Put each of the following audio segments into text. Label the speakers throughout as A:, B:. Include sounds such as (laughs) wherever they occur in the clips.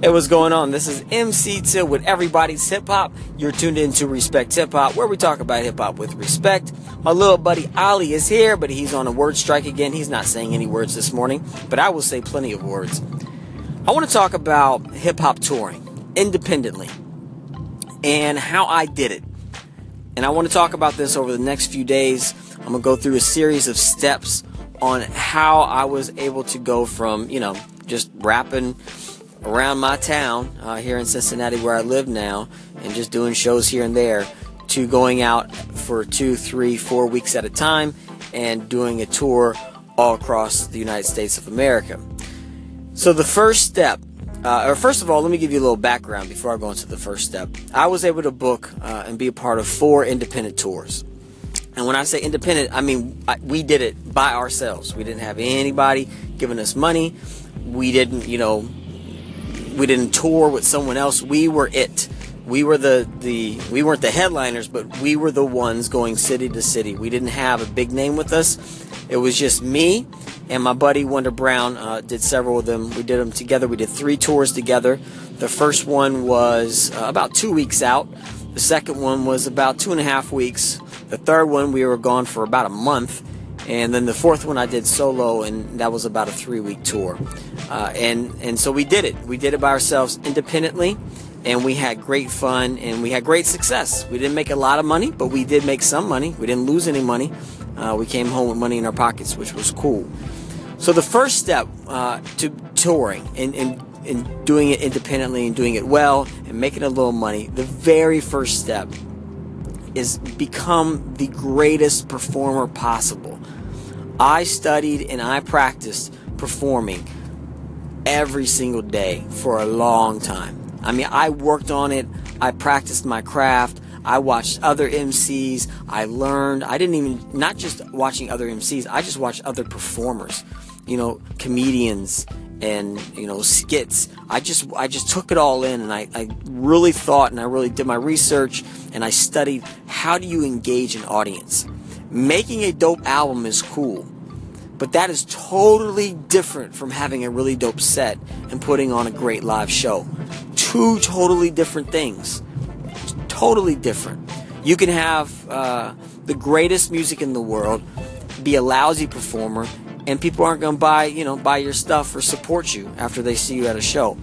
A: Hey, what's going on? This is MC Till with Everybody's Hip Hop. You're tuned into Respect Hip Hop, where we talk about hip hop with respect. My little buddy Ali is here, but he's on a word strike again. He's not saying any words this morning, but I will say plenty of words. I want to talk about hip hop touring independently and how I did it. And I want to talk about this over the next few days. I'm going to go through a series of steps on how I was able to go from, you know, just rapping around my town uh, here in Cincinnati where I live now and just doing shows here and there to going out for two, three, four weeks at a time and doing a tour all across the United States of America. So the first step, uh, or first of all, let me give you a little background before I go into the first step. I was able to book uh, and be a part of four independent tours. And when I say independent, I mean we did it by ourselves. We didn't have anybody giving us money. We didn't, you know, we didn't tour with someone else. We were it. We were the, the we weren't the headliners, but we were the ones going city to city. We didn't have a big name with us. It was just me and my buddy Wonder Brown uh, did several of them. We did them together. We did three tours together. The first one was uh, about two weeks out. The second one was about two and a half weeks. The third one we were gone for about a month and then the fourth one I did solo, and that was about a three week tour. Uh, and and so we did it. We did it by ourselves independently, and we had great fun and we had great success. We didn't make a lot of money, but we did make some money. We didn't lose any money. Uh, we came home with money in our pockets, which was cool. So the first step uh, to touring and, and and doing it independently and doing it well and making a little money, the very first step is become the greatest performer possible. I studied and I practiced performing every single day for a long time. I mean, I worked on it, I practiced my craft. I watched other MCs. I learned. I didn't even, not just watching other MCs, I just watched other performers, you know, comedians and, you know, skits. I just, I just took it all in and I, I really thought and I really did my research and I studied how do you engage an audience making a dope album is cool. But that is totally different from having a really dope set and putting on a great live show. Two totally different things. Totally different. You can have uh, the greatest music in the world, be a lousy performer, and people aren't going to buy, you know, buy your stuff or support you after they see you at a show.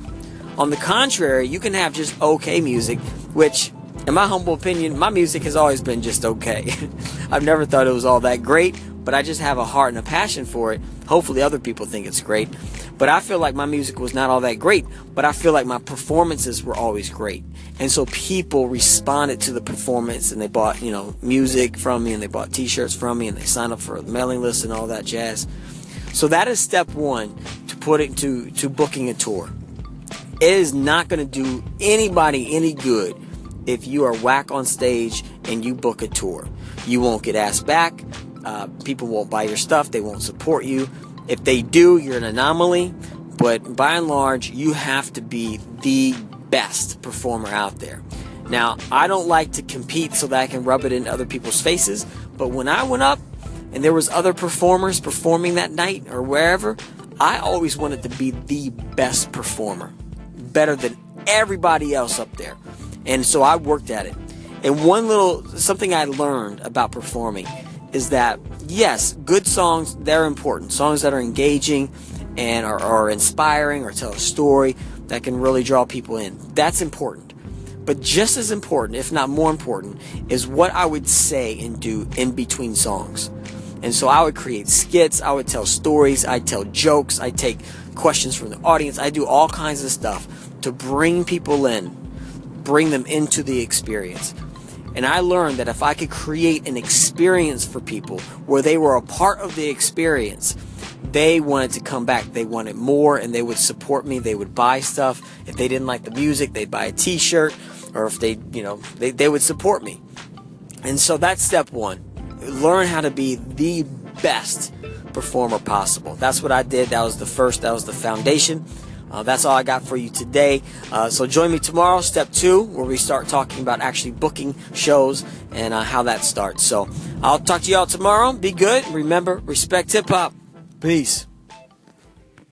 A: On the contrary, you can have just okay music, which in my humble opinion, my music has always been just okay. (laughs) I've never thought it was all that great, but I just have a heart and a passion for it. Hopefully, other people think it's great. But I feel like my music was not all that great, but I feel like my performances were always great. And so people responded to the performance and they bought, you know, music from me and they bought t shirts from me and they signed up for the mailing list and all that jazz. So that is step one to put it to, to booking a tour. It is not going to do anybody any good if you are whack on stage and you book a tour. You won't get asked back. Uh, people won't buy your stuff. They won't support you. If they do, you're an anomaly. But by and large, you have to be the best performer out there. Now, I don't like to compete so that I can rub it in other people's faces. But when I went up and there was other performers performing that night or wherever, I always wanted to be the best performer, better than everybody else up there. And so I worked at it. And one little something I learned about performing is that yes, good songs they're important. Songs that are engaging and are, are inspiring or tell a story that can really draw people in. That's important. But just as important, if not more important, is what I would say and do in between songs. And so I would create skits, I would tell stories, I'd tell jokes, I'd take questions from the audience, I do all kinds of stuff to bring people in bring them into the experience. And I learned that if I could create an experience for people where they were a part of the experience, they wanted to come back. They wanted more and they would support me. They would buy stuff. If they didn't like the music, they'd buy a t shirt or if they, you know, they, they would support me. And so that's step one. Learn how to be the best performer possible. That's what I did. That was the first, that was the foundation. Uh, that's all I got for you today. Uh, so join me tomorrow, step two, where we start talking about actually booking shows and uh, how that starts. So I'll talk to y'all tomorrow. Be good. Remember, respect hip hop. Peace.